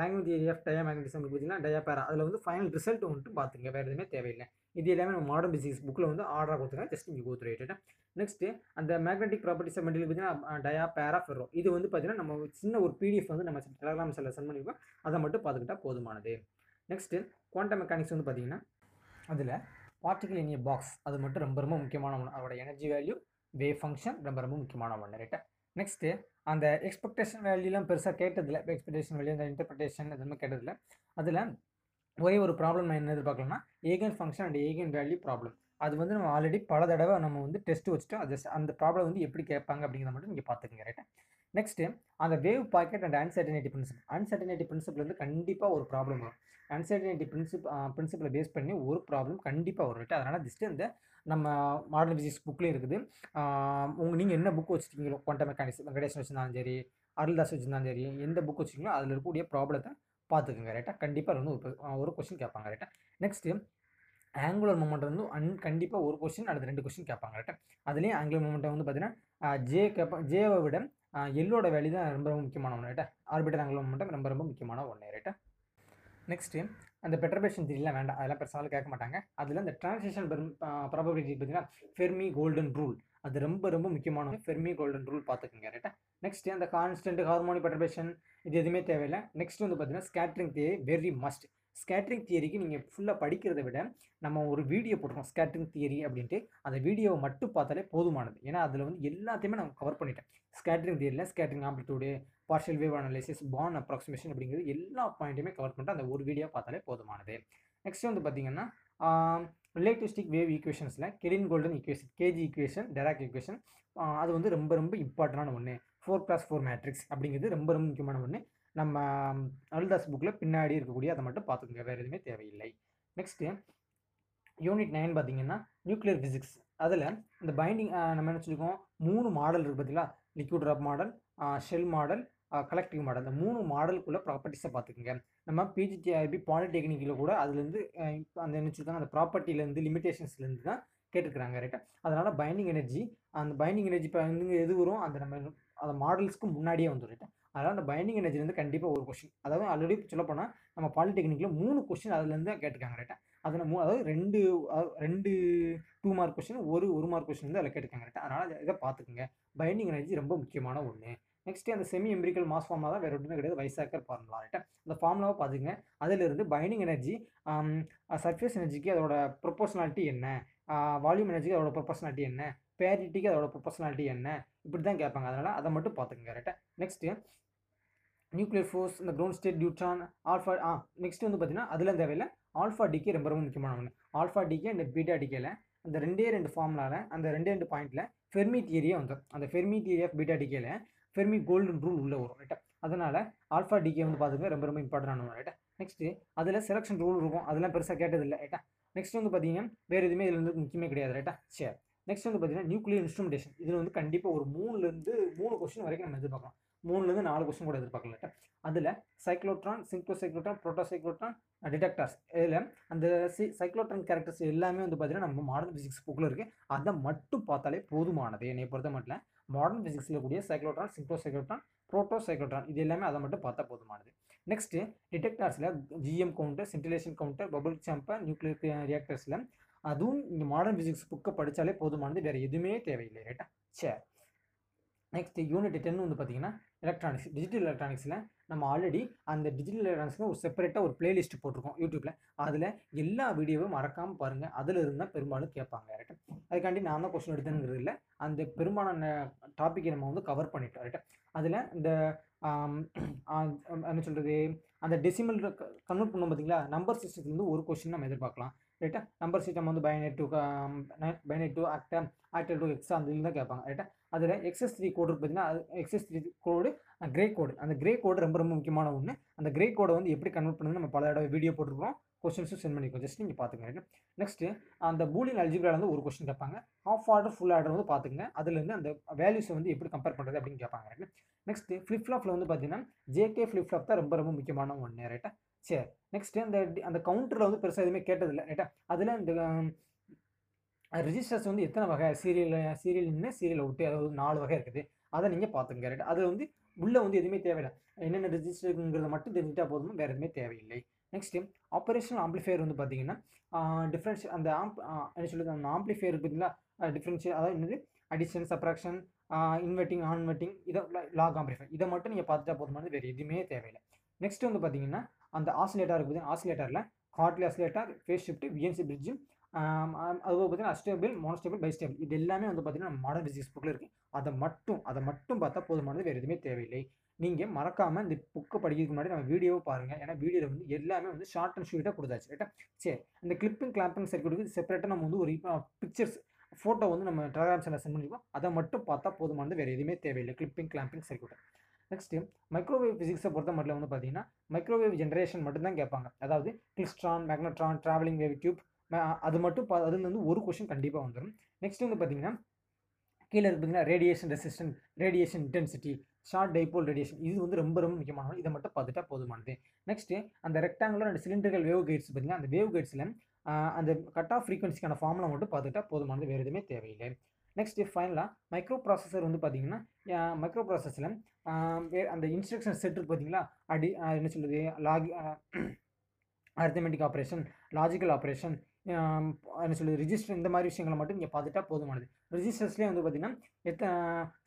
Langevin theory of diamagnetism பார்த்தீங்கன்னா டயாபேரா அதில் வந்து ஃபைனல் ரிசல்ட் வந்துட்டு பார்த்துங்க வேறு எதுவுமே தேவையில்லை. இது எல்லாமே நம்ம மாடர்ன் பிசிக்ஸ் புக்கில் வந்து ஆர்டராக கொடுத்துருக்காங்க ஜஸ்ட் நீங்கள் கோத்து ரைட்டு நெக்ஸ்ட்டு அந்த மேக்னெட்டிக் ப்ராப்பர்ட்டிஸ் ஆஃப் மெட்டீரியல் பார்த்தீங்கன்னா டயா பேரா ஃபெரோ இது வந்து பார்த்தீங்கன்னா நம்ம சின்ன ஒரு பிடிஎஃப் வந்து நம்ம டெலகிராம் செல்ல சென்ட் பண்ணியிருக்கோம் அதை மட்டும் பார்த்துக்கிட்டா போதுமானது. நெக்ஸ்ட்டு குவாண்டம் மெக்கானிக்ஸ் வந்து பார்த்தீங்கன்னா அதில் பார்ட்டிகல் இனிய பாக்ஸ் அது மட்டும் ரொம்ப ரொம்ப முக்கியமான ஒன்று அதோட எனர்ஜி வேல்யூ வேவ் ஃபங்க்ஷன் ரொம்ப ரொம்ப முக்கியமான ஒன்று ரைட்டா நெக்ஸ்ட்டு அந்த எக்ஸ்பெக்டேஷன் வேல்யூலாம் பெருசாக கேட்டதில்ல. எக்ஸ்பெக்டேஷன் வேல்யூ அந்த இன்டர்பிரேஷன் எதுவுமே கேட்டதில்ல. அதில் ஒரே ஒரு ப்ராப்ளம் நான் என்ன எதிர்பார்க்கலாம்னா eigen function and eigen value problem அது வந்து நம்ம ஆல்ரெடி பல தடவை நம்ம வந்து டெஸ்ட் வச்சுட்டோம். அது அந்த ப்ராப்ளம் வந்து எப்படி கேட்பாங்க அப்படிங்கிறத மட்டும் நீங்கள் பார்த்துக்கங்க ரைட்டா நெக்ஸ்ட்டு அந்த wave packet and uncertainty principle uncertainty principle வந்து கண்டிப்பாக ஒரு ப்ராப்ளம் வரும். அன்சர்டினிட்டி பிரின்சிப் பிரின்சிபலை பேஸ் பண்ணி ஒரு ப்ராப்ளம் கண்டிப்பாக வரும் ரைட்டா அதனால் ஜஸ்ட் இந்த நம்ம மாடர்ன் பிசிக்ஸ் புக்லேயும் இருக்குது. உங்கள் நீங்கள் என்ன புக் வச்சுருக்கீங்களோ குவாண்டம் மெக்கானிக்ஸ் வெங்கடேஷன் வச்சுருந்தாலும் சரி அருள்தாஸ் வச்சுருந்தாலும் சரி எந்த புக் வச்சுருக்கீங்களோ அதில் இருக்கக்கூடிய ப்ராப்ளத்தை பார்த்துக்குங்க ரைட்டா கண்டிப்பாக வந்து ஒரு ஒரு கொஸ்டின் கேட்பாங்க ரைட்டா நெக்ஸ்ட்டு ஆங்குலர் மூமெண்ட் வந்து அன் கண்டிப்பாக ஒரு கொஸ்டின் அல்லது ரெண்டு கொஸ்டின் கேட்பாங்க கரெக்டாக அதுலேயும் ஆங்குலர் மூமெண்ட்டை வந்து பார்த்தீங்கன்னா ஜே கேட்பா ஜேவை விட எல்லோட வேல்யூ தான் ரொம்ப ரொம்ப முக்கியமான ஒன்று ரைட்டா ஆர்பிட்டர் ஆங்குலர் மூமெண்ட்டம் ரொம்ப ரொம்ப முக்கியமான ஒன்று ரைட்டா நெக்ஸ்ட்டு அந்த பெட்ரபேஷன் தியரிலாம் வேண்டாம் அதெல்லாம் பெருசாலும் கேட்க மாட்டாங்க. அதில் இந்த பெரும் ப்ராபபிலிட்டி பார்த்தீங்கன்னா ஃபெர்மி கோல்டன் ரூல் அது ரொம்ப ரொம்ப முக்கியமான ஃபெர்மி கோல்டன் ரூல் பார்த்துக்கோங்க ரைட்டா நெக்ஸ்ட்டு அந்த கான்ஸ்டன்ட் ஹார்மோனி பெட்ரபேஷன் இது எதுவுமே தேவையில்லை. நெக்ஸ்ட் வந்து பார்த்தீங்கன்னா ஸ்கேட்ரிங் தேவை வெரி மஸ்ட் ஸ்கேட்ரிங் தியரிக்கு நீங்கள் ஃபுல்லாக படிக்கிறத விட நம்ம ஒரு வீடியோ போட்டிருக்கோம் ஸ்கேட்ரிங் தியரி அப்படின்ட்டு அந்த வீடியோவை மட்டும் பார்த்தாலே போதுமானது. ஏன்னா அதில் வந்து எல்லாத்தையுமே நான் கவர் பண்ணிட்டேன். Scattering தியரியில் scattering amplitude partial wave analysis Born approximation அப்படிங்கிறது எல்லா பாயிண்ட்டுமே கவர் பண்ணிட்டு அந்த ஒரு வீடியோ பார்த்தாலே போதுமானது. நெக்ஸ்ட் வந்து பார்த்தீங்கன்னா relativistic wave ஈக்குவேஷன்ஸில் Klein Gordon equation KG equation Dirac equation அது வந்து ரொம்ப ரொம்ப இம்பார்ட்டண்டான ஒன்று ஃபோர் கிளாஸ் ஃபோர் மேட்ரிக்ஸ் அப்படிங்கிறது ரொம்ப ரொம்ப முக்கியமான ஒன்று நம்ம அருள்தாஸ் புக்கில் பின்னாடி இருக்கக்கூடிய அதை மட்டும் பார்த்துக்கோங்க. வேறு எதுவுமே தேவையில்லை. நெக்ஸ்ட்டு யூனிட் நைன் பார்த்தீங்கன்னா நியூக்ளியர் ஃபிசிக்ஸ் அதில் இந்த பைண்டிங் நம்ம என்ன சொல்லியிருக்கோம் மூணு மாடல் இருக்குது பார்த்தீங்களா? Liquid drop model shell model collective model இந்த மூணு மாடலுக்குள்ள ப்ராப்பர்ட்டிஸை பார்த்துக்குங்க. நம்ம பிஜிடிஐபி பாலிடெக்னிக்கில் கூட அதுலேருந்து அந்த என்ன அந்த ப்ராப்பர்ட்டிலேருந்து லிமிடேஷன்ஸ்லேருந்து தான் கேட்டுக்கிறாங்க ரைட்டாக அதனால் பைண்டிங் எனர்ஜி அந்த பைண்டிங் எனர்ஜி இப்போ வந்து எது வரும்? அந்த நம்ம அந்த மாடல்ஸ்க்கு முன்னாடியே வந்துடும் ரைட்டா அதனால் அந்த பைண்டிங் எனர்ஜிலேருந்து கண்டிப்பாக ஒரு கொஷின் அதாவது ஆல்ரெடி சொல்லப்போனால் நம்ம பாலிடெக்னிக்கில் மூணு கொஷின் அதுலேருந்து தான் கேட்டுக்காங்க ரைட்டா அதில் மூ அதாவது ரெண்டு ரெண்டு டூ மார்க் கொஷின் ஒரு ஒரு மார்க் கொஷின் வந்து அதில் கேட்டுக்காங்க ரைட்டா அதனால் இதை பார்த்துக்குங்க. பைண்டிங் எனர்ஜி ரொம்ப முக்கியமான ஒன்று நெக்ஸ்ட்டு அந்த செமி எம்பிரிக்கல் மாஸ் ஃபார்மா தான் வேறு ஒன்றுமே கிடையாது. வைசாக்கர் ஃபார்முலா ரைட்டா அந்த ஃபார்முலாவை பார்த்துங்க அதிலிருந்து பைண்டிங் எனர்ஜி சர்ஃபேஸ் எனர்ஜிக்கு அதோட ப்ரொபோஷனாலிட்டி என்ன? வால்யூம் எனர்ஜிக்கு அதோட ப்ரொபோஷனாலிட்டி என்ன? பேரிட்டிக்கு அதோட ப்ரொபோஷனாலிட்டி என்ன? இப்படி தான் கேட்பாங்க. அதனால் அதை மட்டும் பார்த்துக்கங்க. கரெக்டாக நெக்ஸ்ட்டு நியூக்ளியர் ஃபோர்ஸ் இந்த ground state deuteron alpha ah next வந்து பார்த்தீங்கன்னா அதில் தேவையில்ல ஆல்ஃபா டிகே ரொம்ப ரொம்ப முக்கியமான ஒன்று ஆல்ஃபா டிகே அண்ட் பீட்டா டிகேல அந்த ரெண்டே ரெண்டு ஃபார்முலாவில் அந்த ரெண்டே ரெண்டு பாயிண்ட்டில் ஃபெர்மி தியரியே வந்துடும் அந்த ஃபெர்மி தியரி ஆஃப் பீட்டா டிகேல ஃபெர்மி கோல்டன் ரூல் உள்ளே வரும். ரைட்டா அதனால் ஆல்ஃபா டிகே வந்து பார்த்துக்க ரொம்ப ரொம்ப இம்பார்ட்டன்டான ஒன்று ரைட்டா நெக்ஸ்ட்டு அதில் செலக்ஷன் ரூல் இருக்கும். அதெல்லாம் பெருசாக கேட்டதில்லை. ரைட்டா நெக்ஸ்ட் வந்து பார்த்தீங்கன்னா வேறு எதுவுமே இதில் வந்து முக்கியமே கிடையாது. ரைட்டா சரி நெக்ஸ்ட் வந்து பார்த்தீங்கன்னா நியூக்ளியர் இன்ஸ்ட்ருமெண்டேஷன் இதில் வந்து கண்டிப்பாக ஒரு மூணுலேருந்து மூணு கொஸ்டின் வரைக்கும் நம்ம எதிர்பார்க்கலாம். மூணுலேருந்து நாலு கொஸ்டின் கூட எதிர்பார்க்கல அதில் சைக்ளோட்ரான் சிங்க்ளோசைக்ளோட்ரான் ப்ரோட்டோசைக்ளோட்ரான் டிடெக்டர்ஸ் இதில் அந்த சி சைக்ளோட்ரான் கேரக்டர்ஸ் எல்லாமே வந்து பார்த்தீங்கன்னா நம்ம மாடர்ன் ஃபிசிக்ஸ் புக்கில் இருக்குது அதை மட்டும் பார்த்தாலே போதுமானது. என்னை பொறுத்த மட்டும் மாடர்ன் ஃபிசிக்ஸில் கூடிய சைக்ளோட்ரான் சிங்க்ளோசைக்ளோட்ரான் ப்ரோட்டோசைக்ளோட்ரான் இது எல்லாமே அதை மட்டும் பார்த்தா போதுமானது. Next டிடெக்டார்ஸில் GM counter scintillation counter bubble chamber nuclear ரியாக்டர்ஸில் அதுவும் இந்த மாடர்ன் ஃபிசிக்ஸ் புக்கை படித்தாலே போதுமானது வேறு எதுவுமே தேவையில்லை ரைட்டா சரி. நெக்ஸ்ட் யூனிட் டென் வந்து பார்த்தீங்கன்னா எலக்ட்ரானிக்ஸ் டிஜிட்டல் எலக்ட்ரானிக்ஸில் நம்ம ஆல்ரெடி அந்த டிஜிட்டல் எலக்ட்ரானிக்ஸ்க்கு ஒரு செப்பரேட்டாக ஒரு பிளேலிஸ்ட் போட்டிருக்கோம் யூடியூப்பில் அதில் எல்லா வீடியோவும் மறக்காமல் பாருங்கள் அதில் இருந்தால் பெரும்பாலும் கேட்பாங்க ரைட்டா அதுக்காண்டி நான் தான் கொஸ்டின் எடுத்தேங்கிறது இல்லை. அந்த பெரும்பாலான டாப்பிக்கை நம்ம வந்து கவர் பண்ணிட்டோம் ரைட்டா அதில் இந்த என்ன சொல்கிறது அந்த டெசிமல் கன்வெர்ட் பண்ணோம் பார்த்தீங்களா நம்பர் சிஸ்டத்துலேருந்து ஒரு கொஸ்டின் நம்ம எதிர்பார்க்கலாம். ரைட்டா நம்பர் சிஸ்டம் வந்து binary to binary to octa octal to hexa அந்த இதில் தான் கேட்பாங்க ரைட்டா அதில் எக்ஸஸ் த்ரீ கோடு பார்த்தீங்கன்னா அது excess three code gray code அந்த கிரே கோடு ரொம்ப ரொம்ப முக்கியமான ஒன்று அந்த கிரே கோடை வந்து எப்படி கன்வெர்ட் பண்ணுறது நம்ம பல இடம் வீடியோ போட்டிருக்கோம் கொஸ்டின்ஸும் சென்ட் பண்ணிக்கோ ஜஸ்ட் நீங்கள் பார்த்துக்கங்க நெக்ஸ்ட்டு அந்த பூலியன் அல்ஜிபிரால வந்து ஒரு கொஸ்டின் கேட்பாங்க. ஹாஃப் ஆர்டர் ஃபுல் ஆர்டர் வந்து பார்த்துங்க அதுலேருந்து அந்த வேல்யூஸை வந்து எப்படி கம்பேர் பண்ணுறது அப்படின்னு கேட்பாங்க நெக்ஸ்ட்டு ஃப்ளிப் ஃப்ளாப்பில் வந்து பார்த்தீங்கன்னா ஜேகே ஃப்ளிப் ஃப்ளாப் தான் ரொம்ப ரொம்ப முக்கியமான ஒன்று ரைட்டா சரி நெக்ஸ்ட்டு அந்த அந்த கவுண்டரில் வந்து பெருசாக எதுவுமே கேட்டதில்லை ரைட்டா அதில் இந்த ரிஜிஸ்டர்ஸ் வந்து எத்தனை வகை? சீரியல் சீரியல் சீரியலை சீரியல் அதாவது நாலு வகை இருக்குது. அதை நீங்கள் பார்த்துங்க ரைட் அது வந்து உள்ளே வந்து எதுவுமே தேவையில்லை. என்னென்ன ரிஜிஸ்டருங்கிறத மட்டும் தெரிஞ்சுட்டா போதும்? வேறு எதுவுமே தேவையில்லை. நெக்ஸ்ட்டு ஆப்ரேஷனல் ஆம்ப்ளிஃபையர் வந்து பார்த்தீங்கன்னா டிஃப்ரென்ஸ் அந்த ஆம்ப் என்ன சொல்லுது அந்த ஆம்பிளிஃபையர் பார்த்தீங்களா? டிஃப்ரென்ஷியல் அதாவது என்னது? அடிஷன் சப்ராக்ஷன் இன்வெர்ட்டிங் ஆன்வெர்ட்டிங் இதை லாக் ஆம்ப்ளிஃபையர் இதை மட்டும் நீங்கள் பார்த்துட்டா போதுமானது வேறு எதுவுமே தேவையில்லை. நெக்ஸ்ட் வந்து பார்த்தீங்கன்னா அந்த ஆசிலேட்டர் இருக்குது ஆசிலேட்டரில் Hartley oscillator phase shift Wien bridge அதுபோக பார்த்தீங்கன்னா அஸ்டேபிள் மோனஸ்டேபிள் பைஸ்டேபிள் இது எல்லாமே வந்து பார்த்தீங்கன்னா நம்ம மாடர்ன் ஃபிசிக்ஸ் புக்கில் இருக்குது அதை மட்டும் அதை மட்டும் பார்த்தா போதுமானது வேறு எதுவுமே தேவையில்லை. நீங்கள் மறக்காமல் இந்த புக்கை படிக்கிறதுக்கு முன்னாடி நம்ம வீடியோவை பாருங்கள் ஏன்னா வீடியோவில் வந்து எல்லாமே வந்து ஷார்ட் அண்ட் ஷூட்டாக கொடுத்தாச்சு. ரைட்டா சரி இந்த கிளிப்பிங் கிளாம்பிங் சர்க்கியூட்டுக்கு செப்பரேட்டாக நம்ம வந்து ஒரு பிக்சர்ஸ் ஃபோட்டோ வந்து நம்ம டெலகிராம் சேனல் சென்ட் பண்ணிருக்கோம். அதை மட்டும் பார்த்தா போதுமானது வேறு எதுவுமே தேவையில்லை. Clipping clamping circuit next microwave ஃபிசிக்ஸை பொறுத்த மட்டும் வந்து பார்த்தீங்கன்னா மைக்ரோவேவ் ஜென்ரேஷன் மட்டும்தான் கேட்பாங்க. அதாவது klystron magnetron travelling wave tube அது மட்டும் பா அதுல வந்து ஒரு கொஷின் கண்டிப்பாக வந்துடும் நெக்ஸ்ட் வந்து பார்த்தீங்கன்னா கீழே இருக்கு பார்த்தீங்கன்னா radiation resistance radiation intensity short dipole radiation இது வந்து ரொம்ப ரொம்ப முக்கியமான இதை மட்டும் பார்த்துட்டா போதுமானது. நெக்ஸ்ட்டு அந்த ரெக்டாங்குலர் அண்ட் சிலிண்டர்கள் வேவ் கைட்ஸ் பார்த்தீங்கன்னா அந்த வேவ் கைட்ஸில் அந்த கட் ஆஃப் ஃப்ரீக்வன்சிக்கான ஃபார்முலா மட்டும் பார்த்துட்டா போதுமானது வேறு எதுவுமே தேவையில்லை. நெக்ஸ்ட்டு ஃபைனலாக மைக்ரோ ப்ராசஸர் வந்து பார்த்திங்கன்னா மைக்ரோ ப்ராசஸில் அந்த இன்ஸ்ட்ரக்ஷன் செட் இருக்கு பார்த்தீங்களா அடி என்ன சொல்லுது லாகி அர்த்தமெட்டிக் ஆப்ரேஷன் லாஜிக்கல் ஆப்ரேஷன் என்ன சொல்லுது ரிஜிஸ்டர் இந்த மாதிரி விஷயங்களை மட்டும் நீங்கள் பார்த்துட்டா போதுமானது. ரிஜிஸ்டர்ஸ்லேயே வந்து பார்த்தீங்கன்னா எத்தனை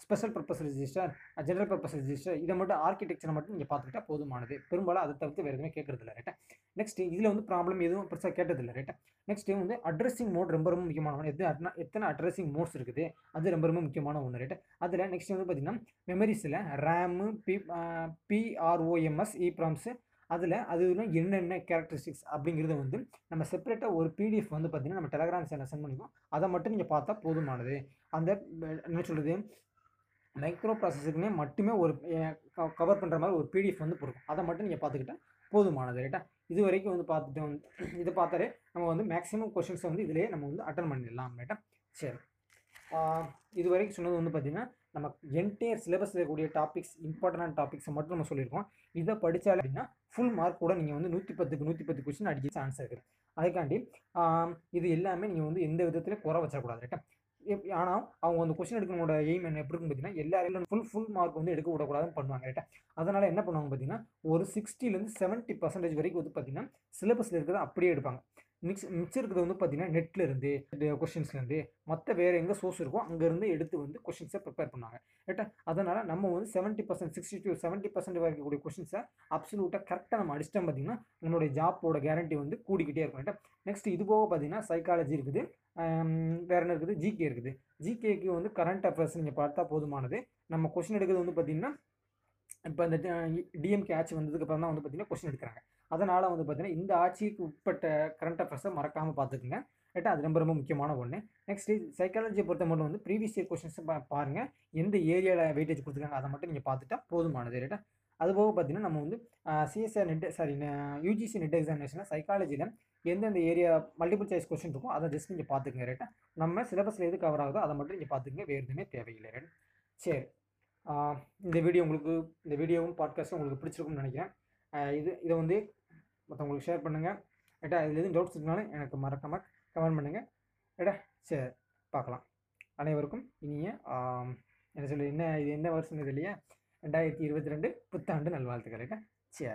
special purpose register general purpose register இதை மட்டும் ஆர்கிடெக்சரை மட்டும் நீங்கள் பார்த்துக்கிட்டா போதுமானது. பெரும்பாலும் அதை தவிர்த்து வேறு எதுவுமே கேட்கறதில்ல ரைட்டா நெக்ஸ்ட் இதில் வந்து ப்ராப்ளம் எதுவும் பெருசாக கேட்டதில்லை ரைட்டா நெக்ஸ்ட் வந்து அட்ரஸிங் மோட் ரொம்ப ரொம்ப முக்கியமான ஒன்று எத்தனை எத்தனை அட்ரஸிங் மோட்ஸ் இருக்குது? அது ரொம்ப ரொம்ப முக்கியமான ஒன்று ரைட்டா அதில் நெக்ஸ்ட் வந்து பார்த்திங்கன்னா மெமரிஸில் ரேமு பி பிஆர்ஓஎம்எஸ் இ ப்ராம்ஸு அதில் அது என்னென்ன கேரக்டரிஸ்டிக்ஸ் அப்படிங்கிறத வந்து நம்ம செப்பரேட்டாக ஒரு பிடிஎஃப் வந்து பார்த்திங்கன்னா நம்ம டெலகிராம் சேனல் சென்ட் பண்ணிப்போம் அதை மட்டும் நீங்கள் பார்த்தா போதுமானது. அந்த என்ன சொல்கிறது மைக்ரோ ப்ராசஸருக்குனே மட்டுமே ஒரு கவர் பண்ணுற மாதிரி ஒரு பிடிஎஃப் வந்து போடுவோம் அதை மட்டும் நீங்கள் பார்த்துக்கிட்டா போதுமானது ரைட்டா இது வரைக்கும் வந்து பார்த்துட்டு வந்து இதை பார்த்தாலே நம்ம வந்து மேக்ஸிமம் கொஷின்ஸை வந்து இதிலே நம்ம வந்து அட்டன் பண்ணிடலாம் ரைட்டா சரி. இது வரைக்கும் சொன்னது வந்து பார்த்திங்கன்னா நம்ம என்டையர் சிலபஸில் இருக்கக்கூடிய டாபிக்ஸ் இம்பார்ட்டண்டான டாபிக்ஸை மட்டும் நம்ம சொல்லியிருக்கோம். இதை படித்தாலே அப்படின்னா ஃபுல் மார்க் கூட நீங்கள் வந்து நூற்றி பத்துக்கு நூற்றி பத்து கொஸ்டின் அடிக்க சான்ஸ் இருக்குது அதுக்காண்டி இது எல்லாமே நீங்கள் வந்து எந்த விதத்துலையும் குறை வச்சிடக்கூடாது ரைட்டா ஆனால் அவங்க அந்த கொஸ்டின் எடுக்கிறவங்களோட எய்ம் என்ன எப்படி இருக்குன்னு பார்த்தீங்கன்னா எல்லாரும் ஃபுல் ஃபுல் மார்க் வந்து எடுக்க விடக்கூடாதுன்னு பண்ணுவாங்க ரைட்டா அதனால் என்ன பண்ணுவாங்க பார்த்தீங்கன்னா ஒரு சிக்ஸ்டிலேருந்து செவன்ட்டி பர்சன்டேஜ் வரைக்கும் வந்து பார்த்தீங்கன்னா சிலபஸில் இருக்கிறத அப்படியே எடுப்பாங்க. மிக்ஸ் மிச்சம் இருக்கிறது வந்து பார்த்தீங்கன்னா நெட்லேருந்து கொஷின்ஸ்லேருந்து மற்ற வேறு எங்கே சோர்ஸ் இருக்கோ அங்கேருந்து எடுத்து வந்து கொஷின்ஸை ப்ரிப்பேர் பண்ணாங்க ரைட்டா அதனால் நம்ம வந்து seventy percent sixty to seventy percent வரைக்கக்கூடிய கொஷின்ஸை அப்சல்யூட்டாக கரெக்டாக நம்ம அடிச்சிட்டோம் பார்த்தீங்கன்னா உங்களுடைய ஜாப்போட கேரண்டி வந்து கூடிக்கிட்டே இருக்கும். ரைட்டா நெக்ஸ்ட் இது போக பார்த்தீங்கன்னா சைக்காலஜி இருக்குது. வேறு என்ன இருக்குது? ஜிகே இருக்குது. ஜிகேக்கு வந்து கரண்ட் அஃபேர்ஸ் நீங்கள் பார்த்தா போதுமானது. நம்ம கொஷின் எடுக்கிறது வந்து பார்த்திங்கன்னா இப்போ இந்த டிஎம்கே ஆட்சி வந்ததுக்கு அப்புறம் தான் வந்து பார்த்திங்கன்னா கொஸ்டின் எடுக்கிறாங்க. அதனால் வந்து பார்த்திங்கன்னா இந்த ஆட்சிக்கு உட்பட்ட கரண்ட் அஃபேர்ஸை மறக்காமல் பார்த்துக்குங்க ரைட்டா? அது ரொம்ப ரொம்ப முக்கியமான ஒன்று நெக்ஸ்ட்டு சைக்காலஜியை பொறுத்த மட்டும் வந்து ப்ரீவியஸ் இயர் கொஸ்டின்ஸ் பாருங்கள் எந்த ஏரியாவில் வெயிட்டேஜ் கொடுத்துருக்காங்க அதை மட்டும் நீங்கள் பார்த்துட்டா போதுமானது ரைட்டா? அதுபோக பார்த்தீங்கன்னா நம்ம வந்து CSR NET sorry UGC NET எக்ஸாமினேஷனில் சைக்காலஜியில் எந்தெந்த ஏரியா மல்டிபிள் சாய்ஸ் கொஸ்டின் இருக்கோ அதை ஜஸ்ட் நீங்கள் பார்த்துக்குங்க ரைட்டா? நம்ம சிலபஸில் எது கவர் ஆகுதோ அதை மட்டும் நீங்கள் பார்த்துக்குங்க வேறு எதுவுமே தேவையில்லை ரைட்? சரி. இந்த வீடியோ உங்களுக்கு இந்த வீடியோவும் பாட்காஸ்ட்டும் உங்களுக்கு பிடிச்சிருக்கும்னு நினைக்கிறேன். இது இதை வந்து மற்றவங்களுக்கு ஷேர் பண்ணுங்கள் ஏட்டா இதில் எதுவும் டவுட்ஸ் இருந்தாலும் எனக்கு மறக்காமல் கமெண்ட் பண்ணுங்கள் ஏட்டா சரி பார்க்கலாம். அனைவருக்கும் இனிய என்ன சொல்லி என்ன இது என்ன வருஷம் இது இல்லையா ரெண்டாயிரத்தி இருபத்தி ரெண்டு புத்தாண்டு நல்வாழ்த்துக்கள் ஏட்டா. சரி.